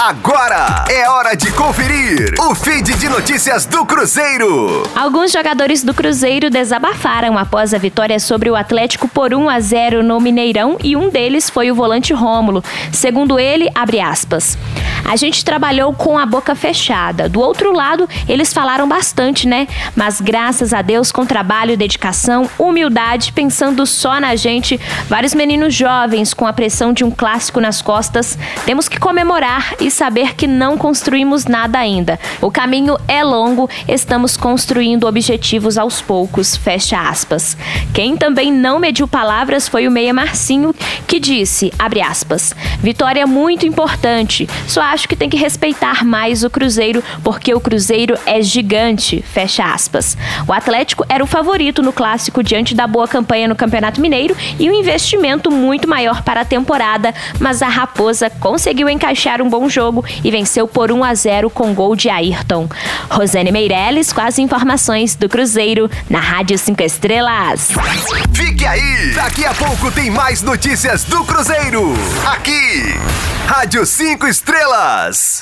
Agora é hora de conferir o feed de notícias do Cruzeiro. Alguns jogadores do Cruzeiro desabafaram após a vitória sobre o Atlético por 1 a 0 no Mineirão e um deles foi o volante Rômulo. Segundo ele, abre aspas. A gente trabalhou com a boca fechada. Do outro lado, eles falaram bastante, né? Mas graças a Deus, com trabalho, dedicação, humildade, pensando só na gente, vários meninos jovens com a pressão de um clássico nas costas, temos que comemorar e saber que não construímos nada ainda. O caminho é longo, estamos construindo objetivos aos poucos. Fecha aspas. Quem também não mediu palavras foi o Meia Marcinho, que disse, abre aspas, vitória muito importante. Só acho que tem que respeitar mais o Cruzeiro, porque o Cruzeiro é gigante. Fecha aspas. O Atlético era o favorito no clássico diante da boa campanha no Campeonato Mineiro e um investimento muito maior para a temporada, mas a Raposa conseguiu encaixar um bom jogo e venceu por 1 a 0 com gol de Ayrton. Rosane Meirelles com as informações do Cruzeiro na Rádio 5 Estrelas. Fique aí! Daqui a pouco tem mais notícias do Cruzeiro. Aqui, Rádio 5 Estrelas.